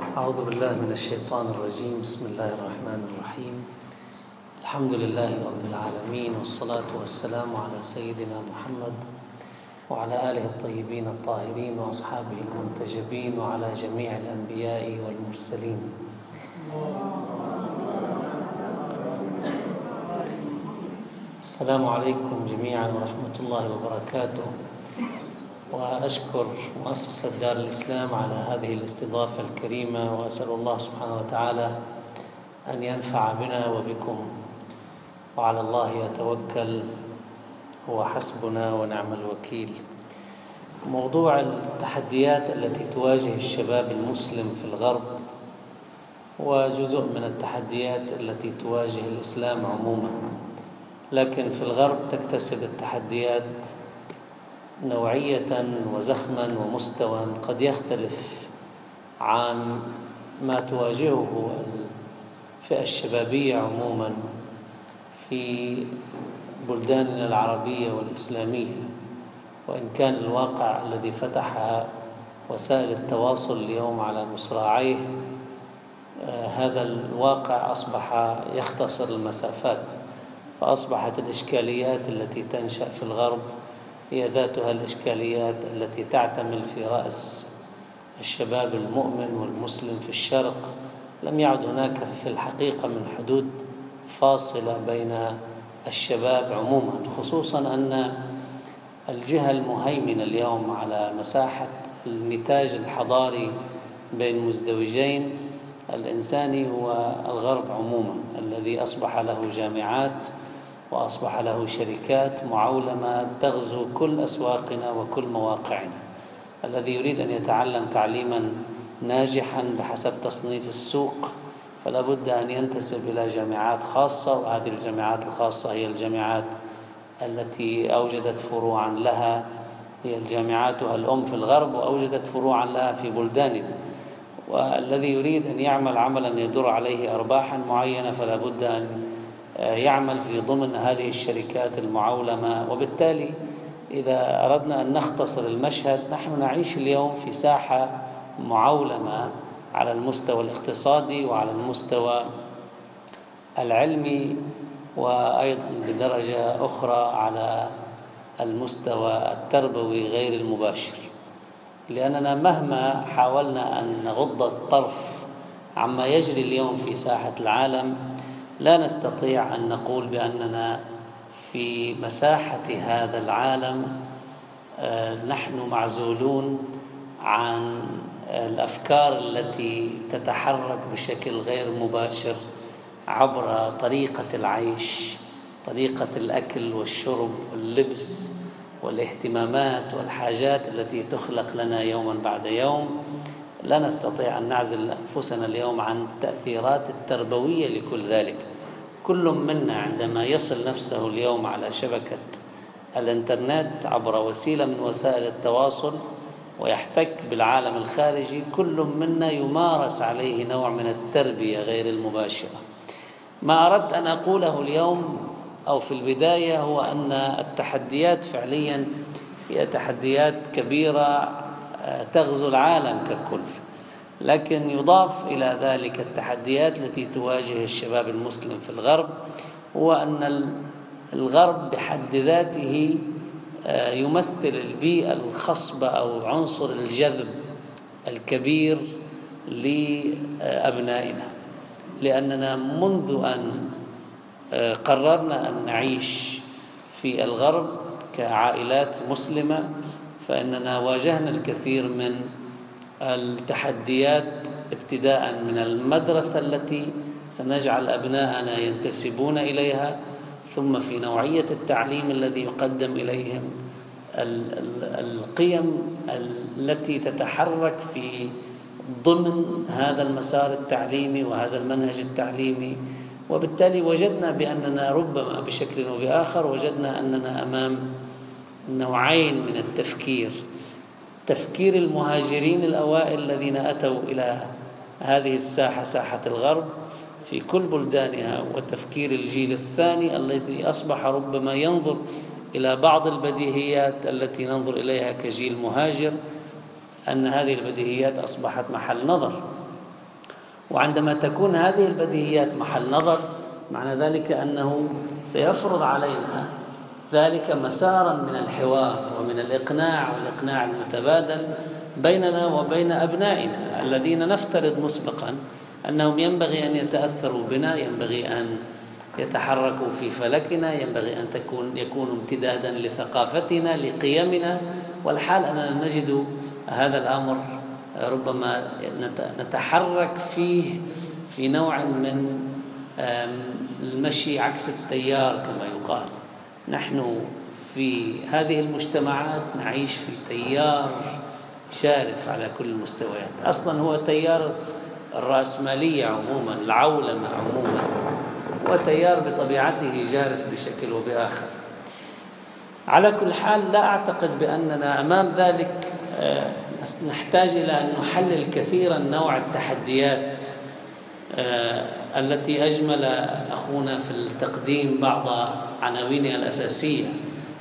أعوذ بالله من الشيطان الرجيم. بسم الله الرحمن الرحيم. الحمد لله رب العالمين والصلاة والسلام على سيدنا محمد وعلى آله الطيبين الطاهرين وأصحابه المنتجبين وعلى جميع الأنبياء والمرسلين. السلام عليكم جميعا ورحمة الله وبركاته. وأشكر مؤسسة دار الإسلام على هذه الاستضافة الكريمة وأسأل الله سبحانه وتعالى أن ينفع بنا وبكم. وعلى الله يتوكل هو حسبنا ونعم الوكيل. موضوع التحديات التي تواجه الشباب المسلم في الغرب وجزء من التحديات التي تواجه الإسلام عموما. لكن في الغرب تكتسب التحديات نوعية وزخما ومستوى قد يختلف عن ما تواجهه الفئة الشبابية عموما في بلداننا العربية والإسلامية. وإن كان الواقع الذي فتحها وسائل التواصل اليوم على مصراعيه هذا الواقع أصبح يختصر المسافات فأصبحت الإشكاليات التي تنشأ في الغرب هي ذاتها الإشكاليات التي تعتمل في رأس الشباب المؤمن والمسلم في الشرق. لم يعد هناك في الحقيقة من حدود فاصلة بين الشباب عموما خصوصا أن الجهة المهيمنة اليوم على مساحة النتاج الحضاري بين مزدوجين الإنساني هو الغرب عموما الذي أصبح له جامعات وأصبح له شركات معولمة تغزو كل أسواقنا وكل مواقعنا. الذي يريد أن يتعلم تعليما ناجحا بحسب تصنيف السوق فلا بد أن ينتسب إلى جامعات خاصة وهذه الجامعات الخاصة هي الجامعات التي أوجدت فروعا لها. هي الجامعات الأم في الغرب وأوجدت فروعا لها في بلداننا. والذي يريد أن يعمل عملا يدر عليه أرباحا معينة فلا بد أن يعمل في ضمن هذه الشركات المعولمة. وبالتالي إذا أردنا أن نختصر المشهد نحن نعيش اليوم في ساحة معولمة على المستوى الاقتصادي وعلى المستوى العلمي وأيضا بدرجة أخرى على المستوى التربوي غير المباشر. لأننا مهما حاولنا أن نغض الطرف عما يجري اليوم في ساحة العالم لا نستطيع أن نقول بأننا في مساحة هذا العالم نحن معزولون عن الأفكار التي تتحرك بشكل غير مباشر عبر طريقة العيش طريقة الأكل والشرب واللبس والاهتمامات والحاجات التي تخلق لنا يوما بعد يوم. لا نستطيع أن نعزل أنفسنا اليوم عن التأثيرات التربوية لكل ذلك. كل منا عندما يصل نفسه اليوم على شبكة الإنترنت عبر وسيلة من وسائل التواصل ويحتك بالعالم الخارجي كل منا يمارس عليه نوع من التربية غير المباشرة. ما أردت أن أقوله اليوم أو في البداية هو أن التحديات فعليا هي تحديات كبيرة تغزو العالم ككل. لكن يضاف إلى ذلك التحديات التي تواجه الشباب المسلم في الغرب هو أن الغرب بحد ذاته يمثل البيئة الخصبة أو عنصر الجذب الكبير لأبنائنا. لأننا منذ أن قررنا أن نعيش في الغرب كعائلات مسلمة فإننا واجهنا الكثير من التحديات ابتداء من المدرسة التي سنجعل أبناءنا ينتسبون إليها ثم في نوعية التعليم الذي يقدم إليهم القيم التي تتحرك في ضمن هذا المسار التعليمي وهذا المنهج التعليمي. وبالتالي وجدنا بأننا ربما بشكل أو بآخر وجدنا أننا أمام نوعين من التفكير. تفكير المهاجرين الأوائل الذين أتوا إلى هذه الساحة ساحة الغرب في كل بلدانها وتفكير الجيل الثاني الذي أصبح ربما ينظر إلى بعض البديهيات التي ننظر إليها كجيل مهاجر أن هذه البديهيات أصبحت محل نظر. وعندما تكون هذه البديهيات محل نظر معنى ذلك أنه سيفرض علينا ذلك مسارا من الحوار ومن الإقناع والإقناع المتبادل بيننا وبين أبنائنا الذين نفترض مسبقا أنهم ينبغي أن يتأثروا بنا ينبغي أن يتحركوا في فلكنا ينبغي أن تكون يكونوا امتدادا لثقافتنا لقيمنا. والحال أننا نجد هذا الأمر ربما نتحرك فيه في نوع من المشي عكس التيار كما يقال. نحن في هذه المجتمعات نعيش في تيار شارف على كل المستويات أصلا هو تيار الرأسمالية عموما العولمة عموما وتيار بطبيعته جارف بشكل وبآخر. على كل حال لا أعتقد بأننا أمام ذلك آه، نحتاج إلى أن نحلل كثيرا نوع التحديات آه، التي أجمل أخونا في التقديم بعض عناوينها الأساسية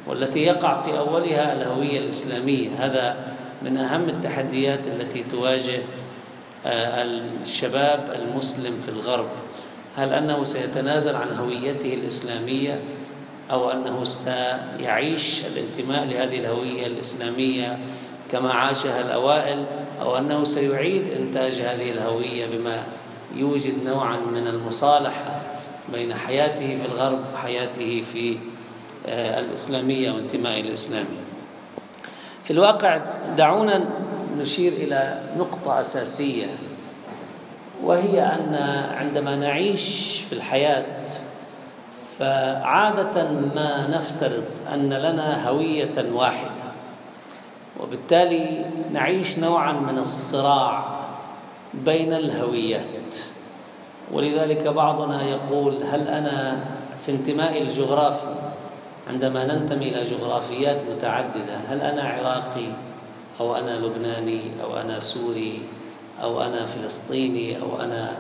والتي يقع في أولها الهوية الإسلامية. هذا من أهم التحديات التي تواجه آه، الشباب المسلم في الغرب. هل أنه سيتنازل عن هويته الإسلامية أو أنه سيعيش الانتماء لهذه الهوية الإسلامية كما عاشها الأوائل أو أنه سيعيد إنتاج هذه الهوية بما يوجد نوعا من المصالحة بين حياته في الغرب وحياته في آه، الإسلامية وانتمائه الإسلامي في الواقع دعونا نشير إلى نقطة أساسية وهي أن عندما نعيش في الحياة فعادة ما نفترض أن لنا هوية واحدة وبالتالي نعيش نوعا من الصراع بين الهويات. ولذلك بعضنا يقول هل أنا في انتمائي الجغرافي عندما ننتمي إلى جغرافيات متعددة هل أنا عراقي أو أنا لبناني أو أنا سوري أو أنا فلسطيني أو أنا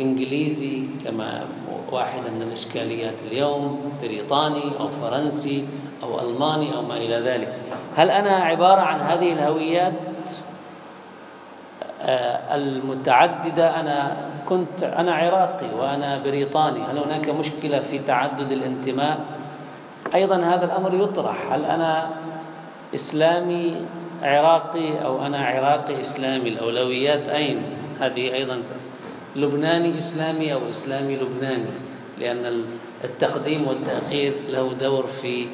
إنجليزي كما واحدة من الإشكاليات اليوم بريطاني أو فرنسي أو ألماني أو ما إلى ذلك. هل أنا عبارة عن هذه الهويات؟ المتعددة أنا كنت أنا عراقي وأنا بريطاني هل هناك مشكلة في تعدد الانتماء؟ أيضا هذا الأمر يطرح هل أنا إسلامي عراقي أو أنا عراقي إسلامي؟ الأولويات أين؟ هذه أيضا لبناني إسلامي أو إسلامي لبناني لأن التقديم والتأخير له دور في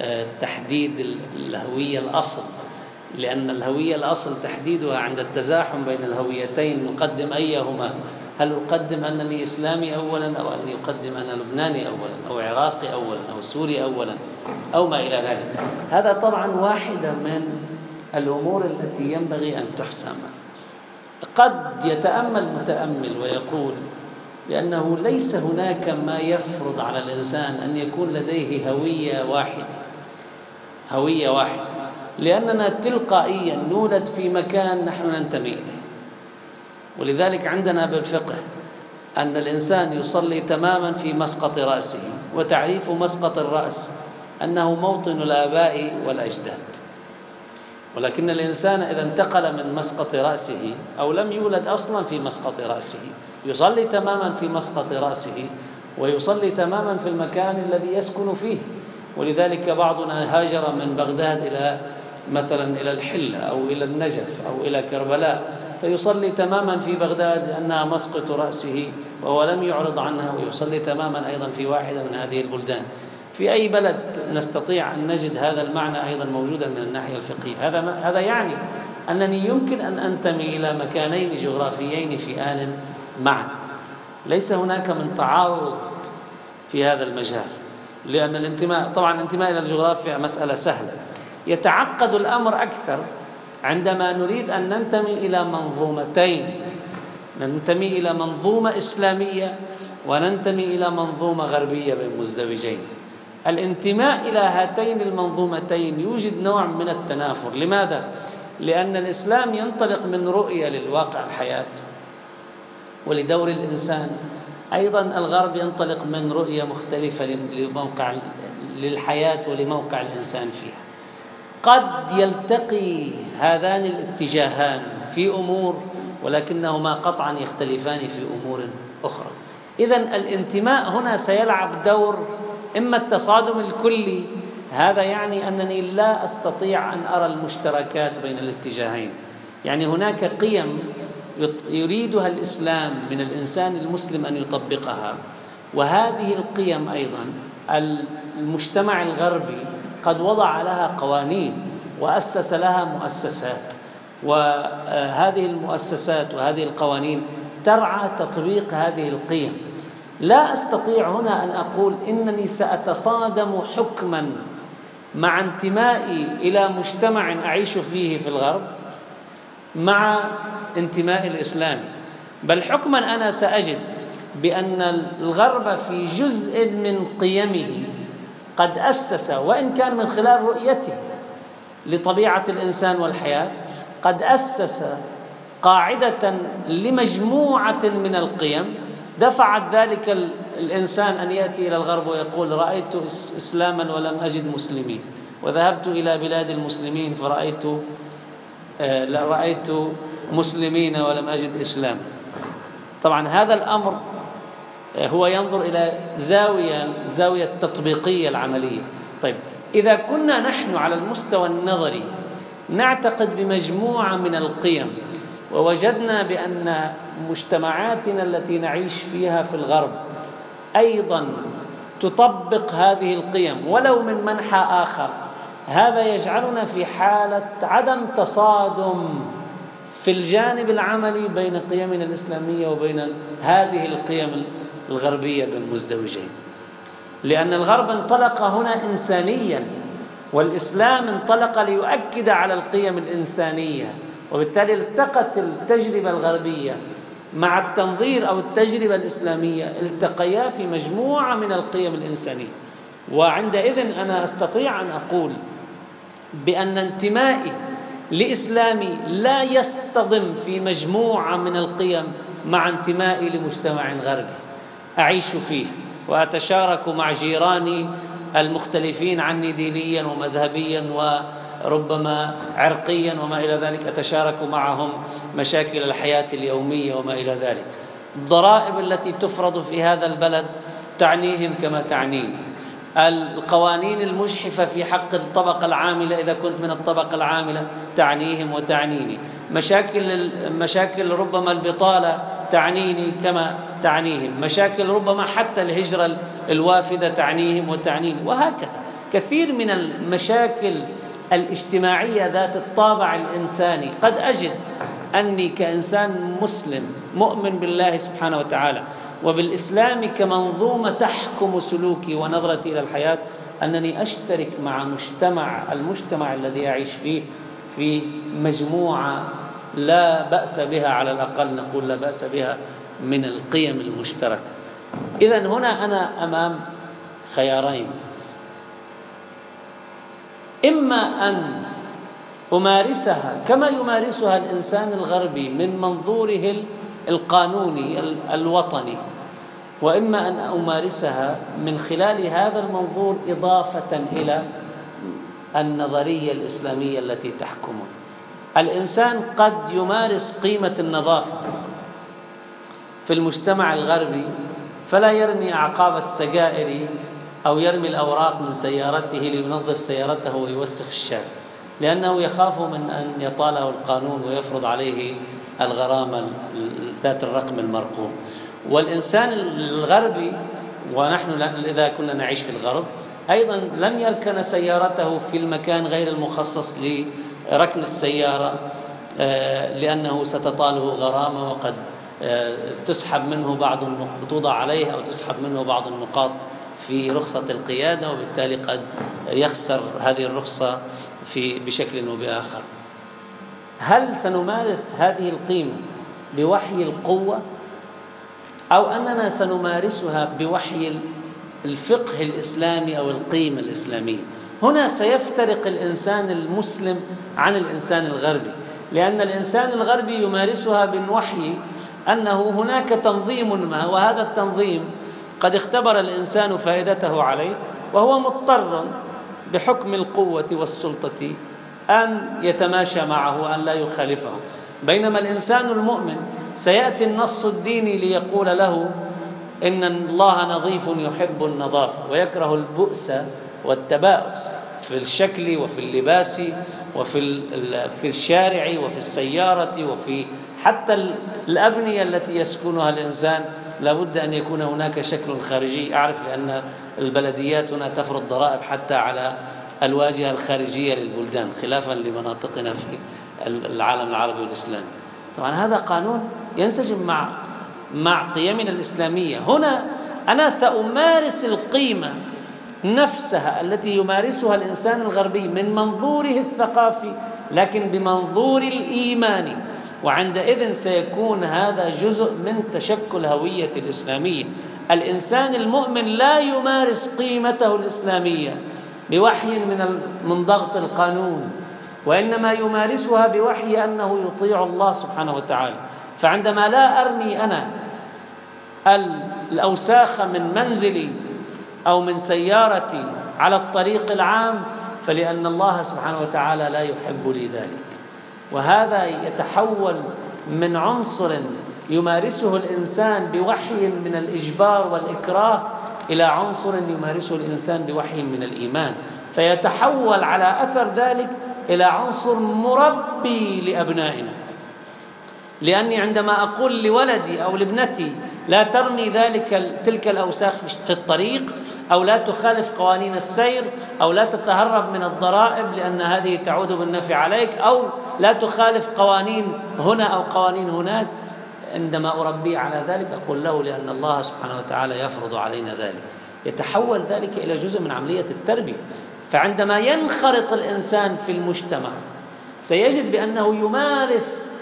آه، تحديد الهوية الأصل. لأن الهوية الأصل تحديدها عند التزاحم بين الهويتين نقدم أيهما؟ هل أقدم أنني إسلامي أولا أو أني أقدم أنا لبناني أولا أو عراقي أولا أو سوري أولا أو ما إلى ذلك؟ هذا طبعا واحدة من الأمور التي ينبغي أن تحسم. قد يتأمل متأمل ويقول بأنه ليس هناك ما يفرض على الإنسان أن يكون لديه هوية واحدة. هوية واحدة. لأننا تلقائيا نولد في مكان نحن ننتمي إليه. ولذلك عندنا بالفقه أن الإنسان يصلي تماما في مسقط رأسه وتعريف مسقط الرأس أنه موطن الآباء والأجداد. ولكن الإنسان إذا انتقل من مسقط رأسه أو لم يولد أصلا في مسقط رأسه يصلي تماما في مسقط رأسه ويصلي تماما في المكان الذي يسكن فيه. ولذلك بعضنا هاجر من بغداد إلى مثلا إلى الحلة أو إلى النجف أو إلى كربلاء فيصلي تماما في بغداد لأنها مسقط رأسه وهو لم يعرض عنها ويصلي تماما أيضا في واحدة من هذه البلدان. في أي بلد نستطيع أن نجد هذا المعنى أيضا موجودا من الناحية الفقهية؟ هذا هذا يعني أنني يمكن أن أنتمي إلى مكانين جغرافيين في آن معا ليس هناك من تعارض في هذا المجال لأن الانتماء طبعا الانتماء إلى الجغرافيا مسألة سهلة. يتعقد الأمر أكثر عندما نريد أن ننتمي إلى منظومتين. ننتمي إلى منظومة إسلامية وننتمي إلى منظومة غربية بين مزدوجين. الانتماء إلى هاتين المنظومتين يوجد نوع من التنافر. لماذا؟ لأن الإسلام ينطلق من رؤية للواقع الحياة ولدور الإنسان. أيضا الغرب ينطلق من رؤية مختلفة لموقع للحياة ولموقع الإنسان فيها. قد يلتقي هذان الاتجاهان في أمور ولكنهما قطعا يختلفان في أمور أخرى. اذا الانتماء هنا سيلعب دور إما التصادم الكلي هذا يعني أنني لا أستطيع أن أرى المشتركات بين الاتجاهين. يعني هناك قيم يريدها الإسلام من الإنسان المسلم أن يطبقها وهذه القيم أيضا المجتمع الغربي قد وضع لها قوانين وأسس لها مؤسسات. وهذه المؤسسات وهذه القوانين ترعى تطبيق هذه القيم. لا أستطيع هنا أن أقول إنني سأتصادم حكما مع انتمائي إلى مجتمع أعيش فيه في الغرب مع انتمائي الإسلامي. بل حكما أنا سأجد بأن الغرب في جزء من قيمه قد أسس وإن كان من خلال رؤيته لطبيعة الإنسان والحياة قد أسس قاعدة لمجموعة من القيم. دفعت ذلك الإنسان أن يأتي إلى الغرب ويقول رأيت إسلاما ولم أجد مسلمين. وذهبت إلى بلاد المسلمين فرأيت آه، رأيت مسلمين ولم أجد اسلاما طبعا هذا الأمر آه، هو ينظر إلى زاوية زاوية التطبيقيه العملية. طيب إذا كنا نحن على المستوى النظري نعتقد بمجموعة من القيم ووجدنا بأن مجتمعاتنا التي نعيش فيها في الغرب أيضا تطبق هذه القيم ولو من منحى آخر. هذا يجعلنا في حالة عدم تصادم في الجانب العملي بين قيمنا الإسلامية وبين هذه القيم الغربية بالمزدوجين لأن الغرب انطلق هنا انسانيا والإسلام انطلق ليؤكد على القيم الإنسانية وبالتالي التقت التجربة الغربية مع التنظير أو التجربة الإسلامية التقيا في مجموعة من القيم الإنسانية. وعندئذ أنا أستطيع أن أقول بأن انتمائي لإسلامي لا يصطدم في مجموعة من القيم مع انتمائي لمجتمع غربي. أعيش فيه وأتشارك مع جيراني المختلفين عني دينيا ومذهبيا وربما عرقيا وما إلى ذلك. أتشارك معهم مشاكل الحياة اليومية وما إلى ذلك. الضرائب التي تفرض في هذا البلد تعنيهم كما تعنيني. القوانين المجحفة في حق الطبقة العاملة إذا كنت من الطبقة العاملة تعنيهم وتعنيني. مشاكل مشاكل ربما البطالة تعنيني كما تعنيهم. مشاكل ربما حتى الهجرة الوافدة تعنيهم وتعنيني. وهكذا. كثير من المشاكل الاجتماعية ذات الطابع الإنساني. قد أجد أني كإنسان مسلم مؤمن بالله سبحانه وتعالى وبالإسلام كمنظومة تحكم سلوكي ونظرتي إلى الحياة أنني أشترك مع مجتمع المجتمع الذي أعيش فيه في مجموعة لا بأس بها على الأقل نقول لا بأس بها من القيم المشتركة. إذا هنا أنا أمام خيارين. إما أن أمارسها كما يمارسها الإنسان الغربي من منظوره القانوني الوطني. وإما أن أمارسها من خلال هذا المنظور إضافة إلى النظرية الإسلامية التي تحكمه. الإنسان قد يمارس قيمة النظافة في المجتمع الغربي فلا يرمي أعقاب السجائر أو يرمي الأوراق من سيارته لينظف سيارته ويوسخ الشارع. لأنه يخاف من أن يطاله القانون ويفرض عليه الغرامة ذات الرقم المرقوم. والإنسان الغربي ونحن إذا كنا نعيش في الغرب أيضا لن يركن سيارته في المكان غير المخصص لركن السيارة آه، لأنه ستطاله غرامة وقد آه، تسحب منه بعض توضع عليه أو تسحب منه بعض النقاط في رخصة القيادة وبالتالي قد يخسر هذه الرخصة في بشكل وبآخر هل سنمارس هذه القيمة؟ بوحي القوة أو أننا سنمارسها بوحي الفقه الإسلامي أو القيمة الإسلامية. هنا سيفترق الإنسان المسلم عن الإنسان الغربي لأن الإنسان الغربي يمارسها من وحي أنه هناك تنظيم ما وهذا التنظيم قد اختبر الإنسان فائدته عليه وهو مضطر بحكم القوة والسلطة أن يتماشى معه أن لا يخالفه. بينما الإنسان المؤمن سيأتي النص الديني ليقول له إن الله نظيف يحب النظافة ويكره البؤس والتباؤس في الشكل وفي اللباس وفي في الشارع وفي السيارة وفي حتى الأبنية التي يسكنها الإنسان لابد أن يكون هناك شكل خارجي. أعرف لأن البلديات هنا تفرض ضرائب حتى على الواجهة الخارجية للبلدان خلافا لمناطقنا في العالم العربي والإسلامي. طبعا هذا قانون ينسجم مع مع قيمنا الإسلامية. هنا أنا سأمارس القيمة نفسها التي يمارسها الإنسان الغربي من منظوره الثقافي لكن بمنظور الإيماني وعندئذ سيكون هذا جزء من تشكل هوية الإسلامية. الإنسان المؤمن لا يمارس قيمته الإسلامية بوحي من من ضغط القانون. وإنما يمارسها بوحي أنه يطيع الله سبحانه وتعالى. فعندما لا أرمي أنا الأوساخ من منزلي أو من سيارتي على الطريق العام فلأن الله سبحانه وتعالى لا يحب لي ذلك. وهذا يتحول من عنصر يمارسه الإنسان بوحي من الإجبار والإكراه إلى عنصر يمارسه الإنسان بوحي من الإيمان. فيتحول على أثر ذلك إلى عنصر مربي لأبنائنا. لأني عندما أقول لولدي أو لابنتي لا ترمي ذلك تلك الأوساخ في الطريق أو لا تخالف قوانين السير أو لا تتهرب من الضرائب لأن هذه تعود بالنفع عليك أو لا تخالف قوانين هنا أو قوانين هناك عندما أربيه على ذلك أقول له لأن الله سبحانه وتعالى يفرض علينا ذلك. يتحول ذلك إلى جزء من عملية التربية. فعندما ينخرط الإنسان في المجتمع سيجد بأنه يمارس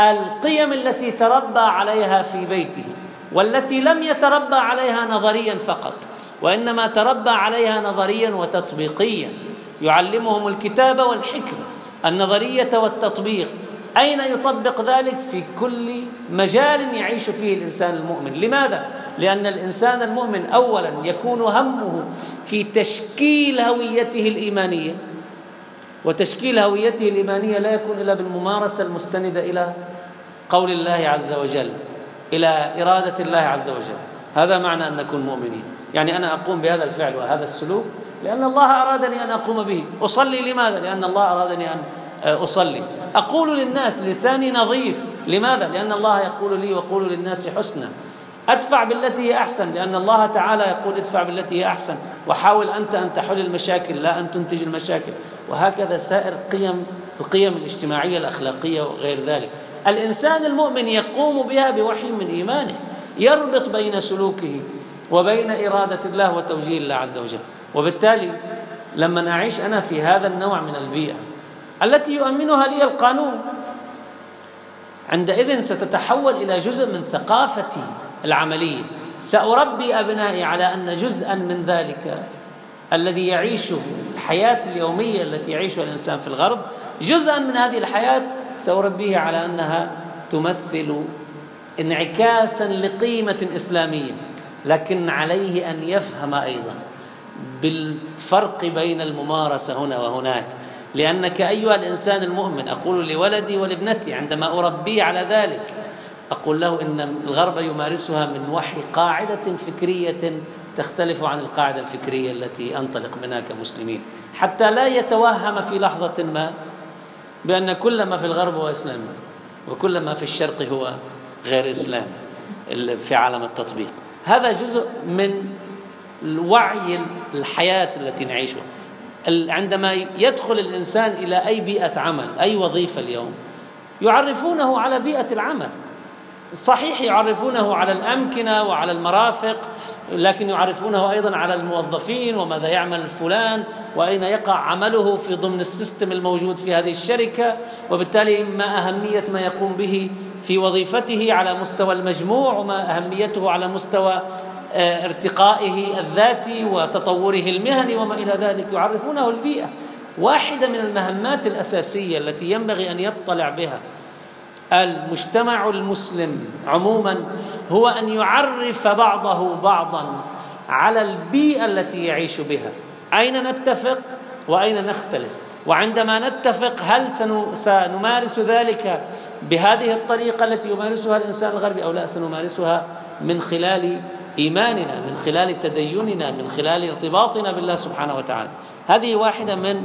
القيم التي تربى عليها في بيته والتي لم يتربى عليها نظريا فقط وإنما تربى عليها نظريا وتطبيقيا. يعلمهم الكتابه والحكمة النظرية والتطبيق. أين يطبق ذلك؟ في كل مجال يعيش فيه الإنسان المؤمن. لماذا؟ لأن الإنسان المؤمن اولا يكون همه في تشكيل هويته الإيمانية وتشكيل هويته الإيمانية لا يكون إلا بالممارسة المستندة إلى قول الله عز وجل إلى إرادة الله عز وجل. هذا معنى أن نكون مؤمنين. يعني أنا أقوم بهذا الفعل وهذا السلوك لأن الله أرادني أن أقوم به. أصلي لماذا؟ لأن الله أرادني أن أصلي. أقول للناس لساني نظيف. لماذا؟ لأن الله يقول لي وقولوا للناس حسنا. ادفع بالتي هي احسن لأن الله تعالى يقول ادفع بالتي هي احسن وحاول انت ان تحل المشاكل لا ان تنتج المشاكل. وهكذا سائر قيم القيم الاجتماعية الأخلاقية وغير ذلك. الإنسان المؤمن يقوم بها بوحي من إيمانه يربط بين سلوكه وبين إرادة الله وتوجيه الله عز وجل. وبالتالي لما أعيش أنا في هذا النوع من البيئة التي يؤمنها لي القانون عندئذ ستتحول إلى جزء من ثقافتي العملية. سأربي أبنائي على أن جزءا من ذلك الذي يعيشه الحياة اليومية التي يعيشها الإنسان في الغرب جزءا من هذه الحياة ساربيه على أنها تمثل انعكاسا لقيمة إسلامية لكن عليه أن يفهم أيضا بالفرق بين الممارسة هنا وهناك. لأنك أيها الإنسان المؤمن أقول لولدي ولابنتي عندما أربيه على ذلك أقول له إن الغرب يمارسها من وحي قاعدة فكرية تختلف عن القاعدة الفكرية التي أنطلق منها كمسلمين. حتى لا يتوهم في لحظة ما بأن كل ما في الغرب هو إسلامي وكل ما في الشرق هو غير إسلامي في عالم التطبيق. هذا جزء من الوعي الحياة التي نعيشها عندما يدخل الإنسان إلى أي بيئة عمل أي وظيفة اليوم يعرفونه على بيئة العمل. صحيح يعرفونه على الأمكنة وعلى المرافق لكن يعرفونه أيضا على الموظفين وماذا يعمل فلان وأين يقع عمله في ضمن السيستم الموجود في هذه الشركة وبالتالي ما أهمية ما يقوم به في وظيفته على مستوى المجموع وما أهميته على مستوى آه، ارتقائه الذاتي وتطوره المهني وما إلى ذلك. يعرفونه البيئة واحدة من المهمات الأساسية التي ينبغي أن يطلع بها. المجتمع المسلم عموما هو أن يعرف بعضه بعضا على البيئة التي يعيش بها. أين نتفق وأين نختلف؟ وعندما نتفق هل سنمارس ذلك بهذه الطريقة التي يمارسها الإنسان الغربي أو لا؟ سنمارسها من خلال إيماننا من خلال تديننا من خلال ارتباطنا بالله سبحانه وتعالى. هذه واحدة من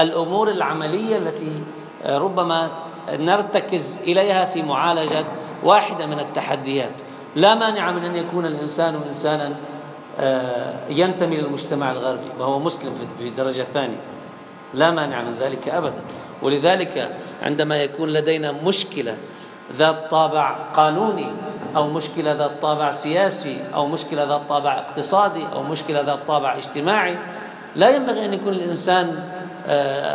الأمور العملية التي ربما نرتكز إليها في معالجة واحدة من التحديات. لا مانع من أن يكون الإنسان إنسانا آه، ينتمي للمجتمع الغربي وهو مسلم في الدرجة الثانية لا مانع من ذلك أبدا. ولذلك عندما يكون لدينا مشكلة ذات طابع قانوني أو مشكلة ذات طابع سياسي أو مشكلة ذات طابع اقتصادي أو مشكلة ذات طابع اجتماعي لا ينبغي أن يكون الإنسان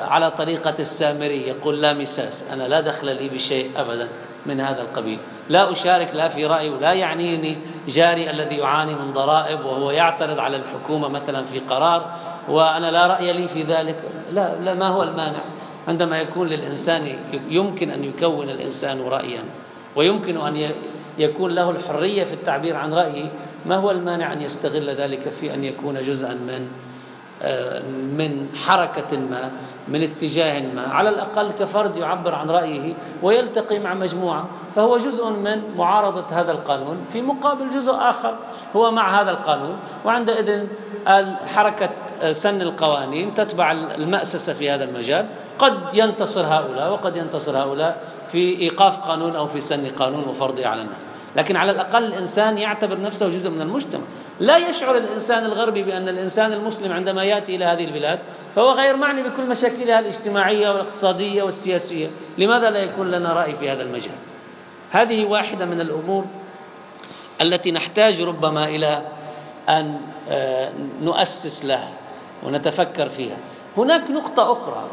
على طريقة السامري يقول لا مساس أنا لا دخل لي بشيء أبدا من هذا القبيل. لا أشارك لا في رأي ولا يعنيني جاري الذي يعاني من ضرائب وهو يعترض على الحكومة مثلا في قرار وأنا لا رأي لي في ذلك. لا, لا ما هو المانع؟ عندما يكون للإنسان يمكن أن يكون الإنسان رأيا ويمكن أن يكون له الحرية في التعبير عن رأيه ما هو المانع أن يستغل ذلك في أن يكون جزءا من من حركة ما من اتجاه ما على الأقل كفرد يعبر عن رأيه ويلتقي مع مجموعة. فهو جزء من معارضة هذا القانون في مقابل جزء آخر هو مع هذا القانون. وعندئذ حركة سن القوانين تتبع المأسسة في هذا المجال. قد ينتصر هؤلاء وقد ينتصر هؤلاء في إيقاف قانون أو في سن قانون وفرضه على الناس. لكن على الأقل الإنسان يعتبر نفسه جزء من المجتمع. لا يشعر الإنسان الغربي بأن الإنسان المسلم عندما يأتي إلى هذه البلاد فهو غير معني بكل مشاكلها الاجتماعية والاقتصادية والسياسية. لماذا لا يكون لنا رأي في هذا المجال؟ هذه واحدة من الأمور التي نحتاج ربما إلى أن آه، نؤسس لها ونتفكر فيها. هناك نقطة أخرى.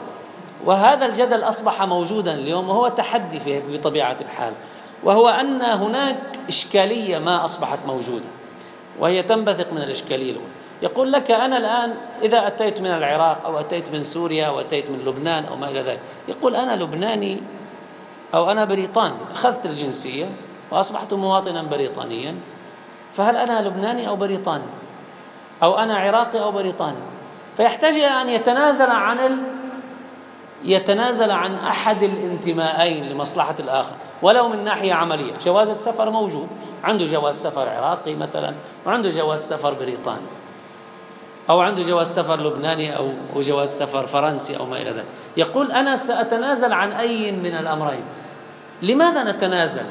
وهذا الجدل أصبح موجودا اليوم وهو تحدي بطبيعة الحال. وهو أن هناك إشكالية ما أصبحت موجودة وهي تنبثق من الإشكالية الأولى. يقول لك أنا الآن إذا أتيت من العراق أو أتيت من سوريا أو أتيت من لبنان أو ما إلى ذلك يقول أنا لبناني أو أنا بريطاني أخذت الجنسية وأصبحت مواطنا بريطانيا فهل أنا لبناني أو بريطاني؟ أو أنا عراقي أو بريطاني؟ فيحتاج إلى أن يتنازل عن. يتنازل عن أحد الانتمائين لمصلحة الآخر ولو من ناحية عملية. جواز السفر موجود. عنده جواز سفر عراقي مثلا وعنده جواز سفر بريطاني أو عنده جواز سفر لبناني أو جواز سفر فرنسي أو ما إلى ذلك. يقول أنا سأتنازل عن أي من الأمرين. لماذا نتنازل؟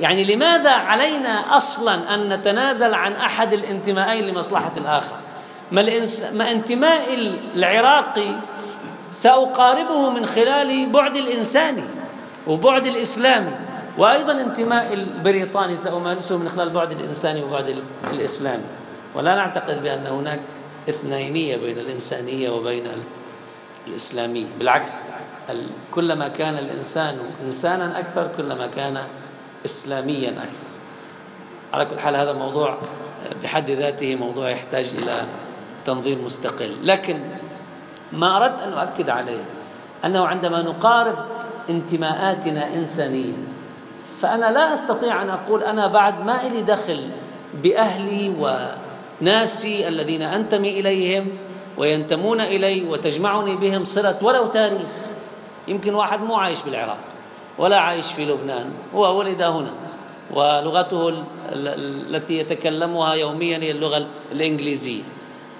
يعني لماذا علينا أصلا أن نتنازل عن أحد الانتمائين لمصلحة الآخر؟ ما, الإنس... ما انتماء العراقي سأقاربه من خلال بعد الإنساني وبعد الإسلامي وأيضا انتماء البريطاني سأمارسه من خلال بعد الإنساني وبعد الإسلامي ولا نعتقد بأن هناك إثنينية بين الإنسانية وبين الإسلامية. بالعكس كلما كان الإنسان إنسانا أكثر كلما كان إسلاميا أكثر. على كل حال هذا موضوع بحد ذاته موضوع يحتاج إلى تنظيم مستقل. لكن ما أردت أن أؤكد عليه أنه عندما نقارب انتماءاتنا إنسانية فأنا لا أستطيع أن أقول أنا بعد ما إلي دخل بأهلي وناسي الذين أنتمي إليهم وينتمون إلي وتجمعني بهم صلة ولو تاريخ. يمكن واحد مو عايش بالعراق ولا عايش في لبنان هو ولد هنا ولغته التي يتكلمها يوميا هي اللغة الإنجليزية.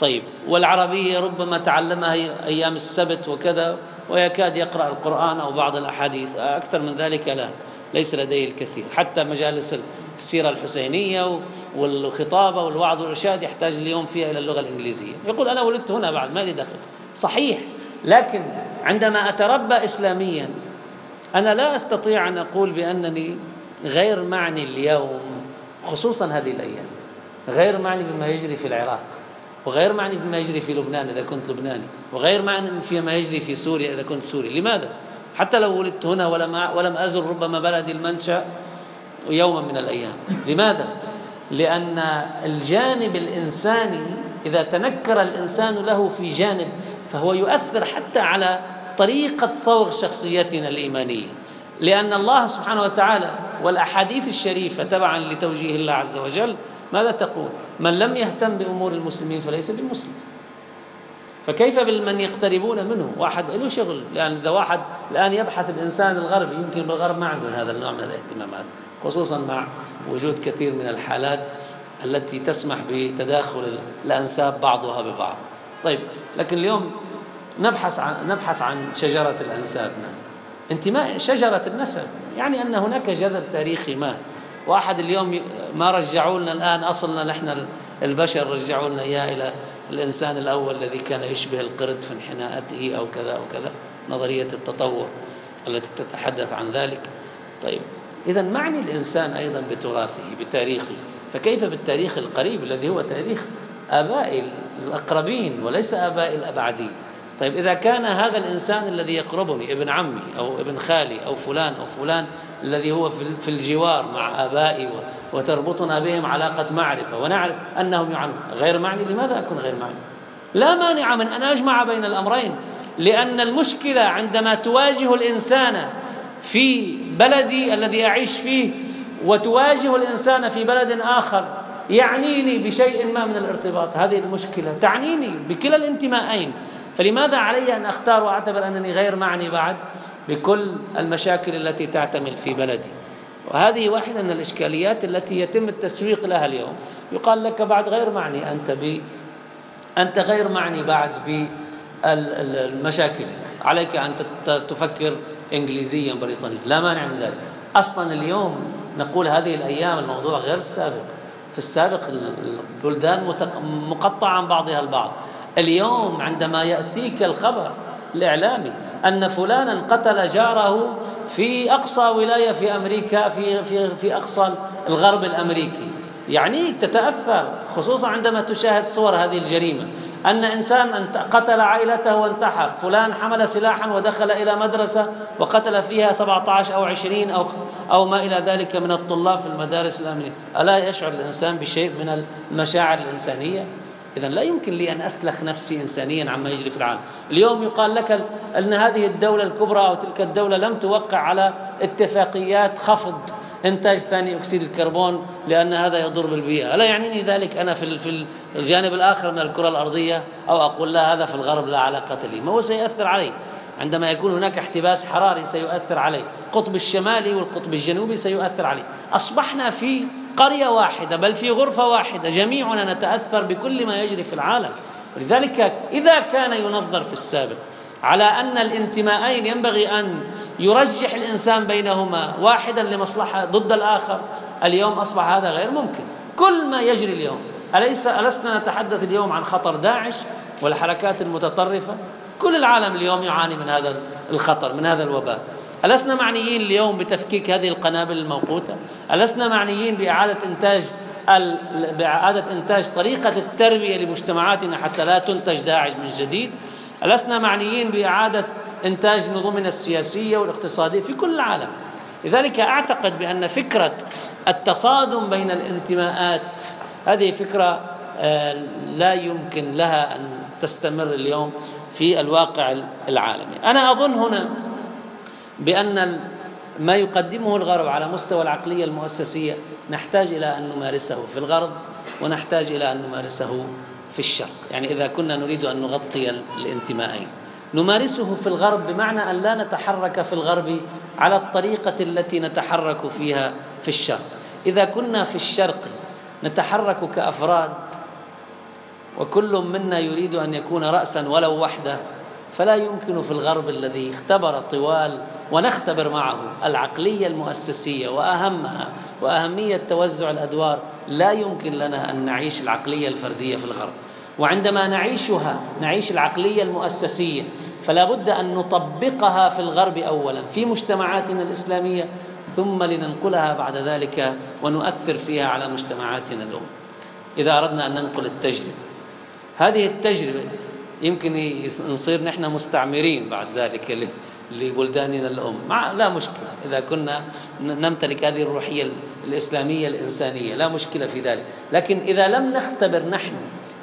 طيب والعربية ربما تعلمها أيام السبت وكذا ويكاد يقرأ القرآن أو بعض الأحاديث أكثر من ذلك لا ليس لديه الكثير. حتى مجالس السيرة الحسينية والخطابة والوعظ والإرشاد يحتاج اليوم فيها إلى اللغة الإنجليزية. يقول أنا ولدت هنا بعد ما لي دخل. صحيح لكن عندما أتربى إسلاميا أنا لا أستطيع أن أقول بأنني غير معني اليوم خصوصا هذه الأيام غير معني بما يجري في العراق. وغير معني بما يجري في لبنان إذا كنت لبناني وغير معني فيما يجري في سوريا إذا كنت سوري لماذا؟ حتى لو ولدت هنا ولم ولم أزر ربما بلدي المنشأ يوما من الأيام لماذا؟ لأن الجانب الإنساني إذا تنكر الإنسان له في جانب فهو يؤثر حتى على طريقة صوغ شخصيتنا الإيمانية لأن الله سبحانه وتعالى والأحاديث الشريفة تبعا لتوجيه الله عز وجل ماذا تقول؟ من لم يهتم بأمور المسلمين فليس بمسلم. فكيف بالمن يقتربون منه؟ واحد له شغل لأن إذا واحد الآن يبحث الإنسان الغربي يمكن بالغرب ما عندهم هذا النوع من الاهتمامات خصوصا مع وجود كثير من الحالات التي تسمح بتداخل الأنساب بعضها ببعض. طيب لكن اليوم نبحث عن نبحث عن شجرة الأنساب انتماء شجرة النسب يعني أن هناك جذر تاريخي ما. واحد اليوم ما رجعوا لنا الآن أصلنا نحن البشر رجعوا لنا إياه إلى الإنسان الأول الذي كان يشبه القرد في انحناءته أو كذا أو كذا نظرية التطور التي تتحدث عن ذلك. طيب إذا معني الإنسان أيضا بتراثه بتاريخه؟ فكيف بالتاريخ القريب الذي هو تاريخ آبائي الأقربين وليس آبائي الأبعدين؟ طيب إذا كان هذا الإنسان الذي يقربني ابن عمي أو ابن خالي أو فلان أو فلان الذي هو في الجوار مع آبائي وتربطنا بهم علاقة معرفة. ونعرف أنهم يعنون. غير معني؟ لماذا أكون غير معني؟ لا مانع من أن أجمع بين الأمرين. لأن المشكلة عندما تواجه الإنسان في بلدي الذي أعيش فيه وتواجه الإنسان في بلد آخر يعنيني بشيء ما من الارتباط. هذه المشكلة. تعنيني بكلا الانتماءين. فلماذا علي أن أختار وأعتبر أنني غير معني بعد؟ بكل المشاكل التي تعتمل في بلدي. وهذه واحدة من الإشكاليات التي يتم التسويق لها اليوم. يقال لك بعد غير معني أنت ب أنت غير معني بعد بالمشاكل عليك أن تفكر إنجليزيا بريطانيا. لا مانع من ذلك. أصلا اليوم نقول هذه الأيام الموضوع غير السابق في السابق البلدان مقطعة عن بعضها البعض. اليوم عندما يأتيك الخبر الإعلامي أن فلانا قتل جاره في أقصى ولاية في أمريكا في في في أقصى الغرب الأمريكي. يعنيك تتأثر خصوصا عندما تشاهد صور هذه الجريمة أن إنسان قتل عائلته وانتحر فلان حمل سلاحا ودخل إلى مدرسة وقتل فيها 17 أو 20 أو, أو ما إلى ذلك من الطلاب في المدارس الأمنية ألا يشعر الإنسان بشيء من المشاعر الإنسانية؟ إذا لا يمكن لي أن أسلخ نفسي إنسانيا عما يجري في العالم. اليوم يقال لك أن هذه الدولة الكبرى أو تلك الدولة لم توقع على اتفاقيات خفض إنتاج ثاني أكسيد الكربون لأن هذا يضر بالبيئة. ألا يعنيني ذلك أنا في الجانب الآخر من الكرة الأرضية أو أقول لا هذا في الغرب لا علاقة لي. ما هو سيأثر علي؟ عندما يكون هناك احتباس حراري سيؤثر عليه القطب الشمالي والقطب الجنوبي سيؤثر عليه أصبحنا في قرية واحدة بل في غرفة واحدة. جميعنا نتأثر بكل ما يجري في العالم. ولذلك إذا كان ينظر في السابق على أن الانتماءين ينبغي أن يرجح الإنسان بينهما واحدا لمصلحة ضد الآخر اليوم أصبح هذا غير ممكن. كل ما يجري اليوم أليس ألسنا نتحدث اليوم عن خطر داعش والحركات المتطرفة؟ كل العالم اليوم يعاني من هذا الخطر من هذا الوباء. ألسنا معنيين اليوم بتفكيك هذه القنابل الموقوتة؟ ألسنا معنيين بإعادة إنتاج بإعادة إنتاج طريقة التربية لمجتمعاتنا حتى لا تنتج داعش من جديد؟ ألسنا معنيين بإعادة إنتاج نظمنا السياسية والاقتصادية في كل العالم؟ لذلك أعتقد بأن فكرة التصادم بين الانتماءات هذه فكرة آه، لا يمكن لها أن تستمر اليوم في الواقع العالمي. أنا أظن هنا بأن ما يقدمه الغرب على مستوى العقلية المؤسسية نحتاج إلى أن نمارسه في الغرب ونحتاج إلى أن نمارسه في الشرق. يعني إذا كنا نريد أن نغطي الانتماءين. نمارسه في الغرب بمعنى أن لا نتحرك في الغرب على الطريقة التي نتحرك فيها في الشرق. إذا كنا في الشرق نتحرك كأفراد وكل منا يريد أن يكون رأسا ولو وحده فلا يمكن في الغرب الذي اختبر طوال ونختبر معه العقلية المؤسسية وأهمها وأهمية توزع الأدوار لا يمكن لنا أن نعيش العقلية الفردية في الغرب. وعندما نعيشها نعيش العقلية المؤسسية فلا بد أن نطبقها في الغرب أولا في مجتمعاتنا الإسلامية ثم لننقلها بعد ذلك ونؤثر فيها على مجتمعاتنا الأم. إذا أردنا أن ننقل التجربة هذه التجربة يمكن نصير نحن مستعمرين بعد ذلك لبلداننا الأم. مع لا مشكلة. إذا كنا نمتلك هذه الروحية الإسلامية الإنسانية لا مشكلة في ذلك. لكن إذا لم نختبر نحن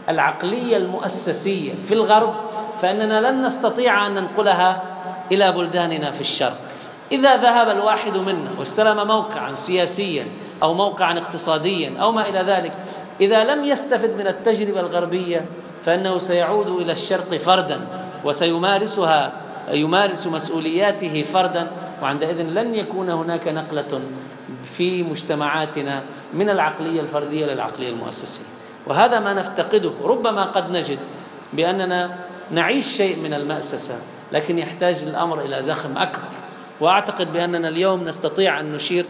العقلية المؤسسية في الغرب فإننا لن نستطيع أن ننقلها إلى بلداننا في الشرق. إذا ذهب الواحد منا واستلم موقعا سياسيا أو موقعا اقتصاديا أو ما إلى ذلك إذا لم يستفد من التجربة الغربية فإنه سيعود إلى الشرق فردا وسيمارسها يمارس مسؤولياته فردا وعندئذ لن يكون هناك نقلة في مجتمعاتنا من العقلية الفردية للعقلية المؤسسية. وهذا ما نفتقده ربما قد نجد بأننا نعيش شيء من المأسسة لكن يحتاج الأمر إلى زخم أكبر. وأعتقد بأننا اليوم نستطيع أن نشير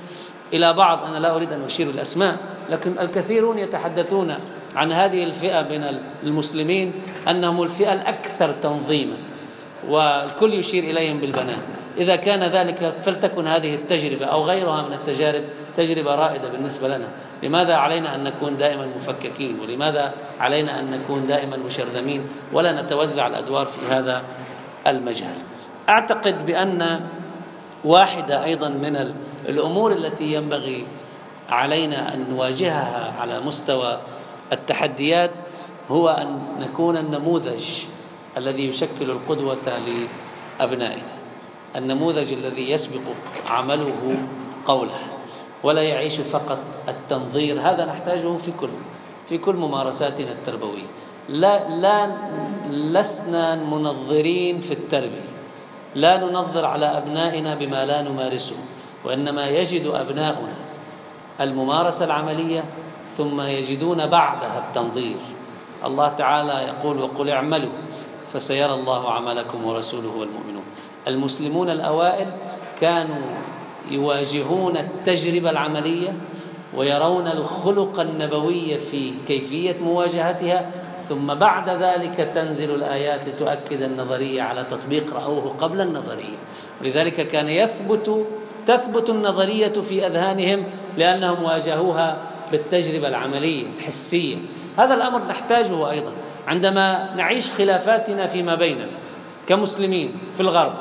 إلى بعض أنا لا أريد أن أشير الأسماء لكن الكثيرون يتحدثون عن هذه الفئة من المسلمين أنهم الفئة الأكثر تنظيما والكل يشير إليهم بالبنان إذا كان ذلك فلتكن هذه التجربة أو غيرها من التجارب تجربة رائدة بالنسبة لنا. لماذا علينا أن نكون دائما مفككين؟ ولماذا علينا أن نكون دائما مشرذمين ولا نتوزع الأدوار في هذا المجال. أعتقد بأن واحدة أيضا من الأمور التي ينبغي علينا أن نواجهها على مستوى التحديات هو أن نكون النموذج الذي يشكل القدوة لأبنائنا. النموذج الذي يسبق عمله قوله ولا يعيش فقط التنظير. هذا نحتاجه في كل في كل ممارساتنا التربوية. لا لا لسنا منظرين في التربية. لا ننظر على أبنائنا بما لا نمارسه. وإنما يجد أبناؤنا الممارسة العملية ثم يجدون بعدها التنظير. الله تعالى يقول وقل اعملوا فسيرى الله عملكم ورسوله والمؤمنون. المسلمون الأوائل كانوا يواجهون التجربة العملية ويرون الخلق النبوي في كيفية مواجهتها ثم بعد ذلك تنزل الآيات لتؤكد النظرية على تطبيق رأوه قبل النظرية. ولذلك كان يثبت تثبت النظرية في أذهانهم لأنهم واجهوها بالتجربة العملية الحسية. هذا الأمر نحتاجه أيضا. عندما نعيش خلافاتنا فيما بيننا كمسلمين في الغرب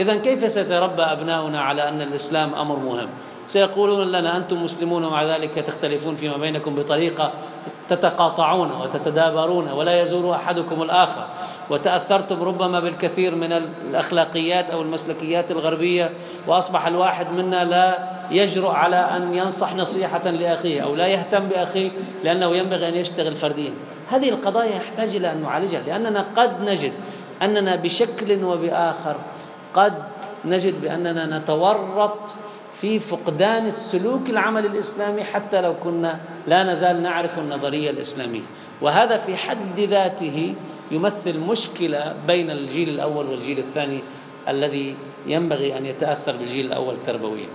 إذا كيف سيتربى أبناؤنا على أن الإسلام أمر مهم؟ سيقولون لنا أنتم مسلمون ومع ذلك تختلفون فيما بينكم بطريقة تتقاطعون وتتدابرون ولا يزور أحدكم الآخر. وتأثرتم ربما بالكثير من الأخلاقيات أو المسلكيات الغربية وأصبح الواحد منا لا يجرؤ على أن ينصح نصيحة لأخيه أو لا يهتم بأخيه لأنه ينبغي أن يشتغل فرديا. هذه القضايا يحتاج إلى أن نعالجها لأننا قد نجد أننا بشكل وبآخر قد نجد بأننا نتورط في فقدان السلوك العمل الإسلامي حتى لو كنا لا نزال نعرف النظرية الإسلامية. وهذا في حد ذاته يمثل مشكلة بين الجيل الأول والجيل الثاني الذي ينبغي أن يتأثر بالجيل الأول تربويا.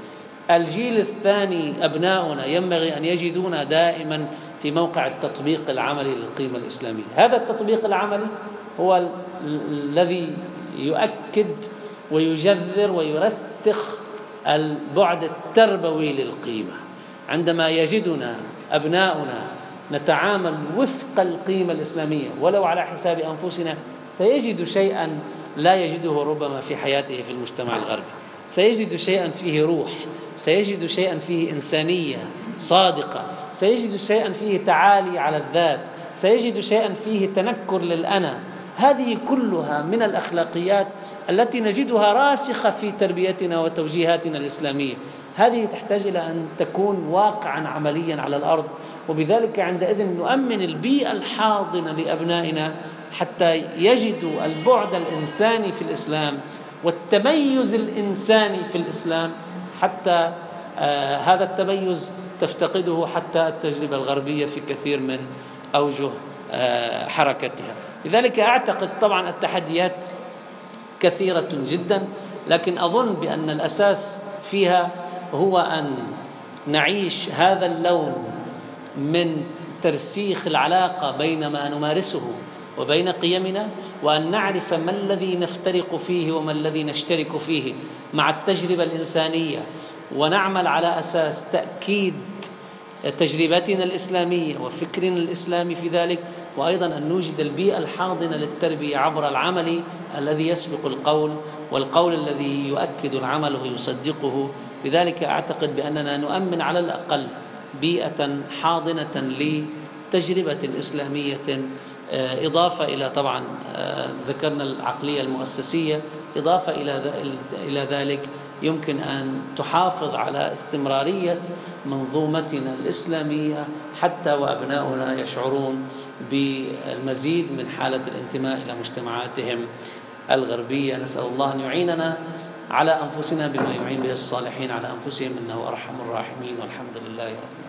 الجيل الثاني أبناؤنا ينبغي أن يجدونا دائما في موقع التطبيق العملي للقيمة الإسلامية. هذا التطبيق العملي هو الذي يؤكد ويجذر ويرسخ البعد التربوي للقيمة. عندما يجدنا أبناؤنا نتعامل وفق القيمة الإسلامية ولو على حساب أنفسنا سيجد شيئا لا يجده ربما في حياته في المجتمع الغربي. سيجد شيئا فيه روح سيجد شيئا فيه إنسانية صادقة سيجد شيئا فيه تعالي على الذات سيجد شيئا فيه تنكر للأنا. هذه كلها من الأخلاقيات التي نجدها راسخة في تربيتنا وتوجيهاتنا الإسلامية. هذه تحتاج إلى أن تكون واقعا عمليا على الأرض وبذلك عندئذ نؤمن البيئة الحاضنة لأبنائنا حتى يجدوا البعد الإنساني في الإسلام والتميز الإنساني في الإسلام حتى آه هذا التميز تفتقده حتى التجربة الغربية في كثير من أوجه آه حركتها. لذلك أعتقد طبعا التحديات كثيرة جدا لكن أظن بأن الأساس فيها هو أن نعيش هذا اللون من ترسيخ العلاقة بين ما نمارسه وبين قيمنا وأن نعرف ما الذي نفترق فيه وما الذي نشترك فيه مع التجربة الإنسانية ونعمل على أساس تأكيد تجربتنا الإسلامية وفكرنا الإسلامي في ذلك وأيضا أن نوجد البيئة الحاضنة للتربية عبر العمل الذي يسبق القول والقول الذي يؤكد العمل ويصدقه. لذلك أعتقد بأننا نؤمن على الأقل بيئة حاضنة لتجربة إسلامية آه، إضافة إلى طبعا آه، ذكرنا العقلية المؤسسية إضافة إلى إلى ذلك. يمكن أن تحافظ على استمرارية منظومتنا الإسلامية حتى وأبناؤنا يشعرون بالمزيد من حالة الانتماء إلى مجتمعاتهم الغربية. نسأل الله أن يعيننا على أنفسنا بما يعين به الصالحين على أنفسهم إنه أرحم الراحمين. والحمد لله رب العالمين.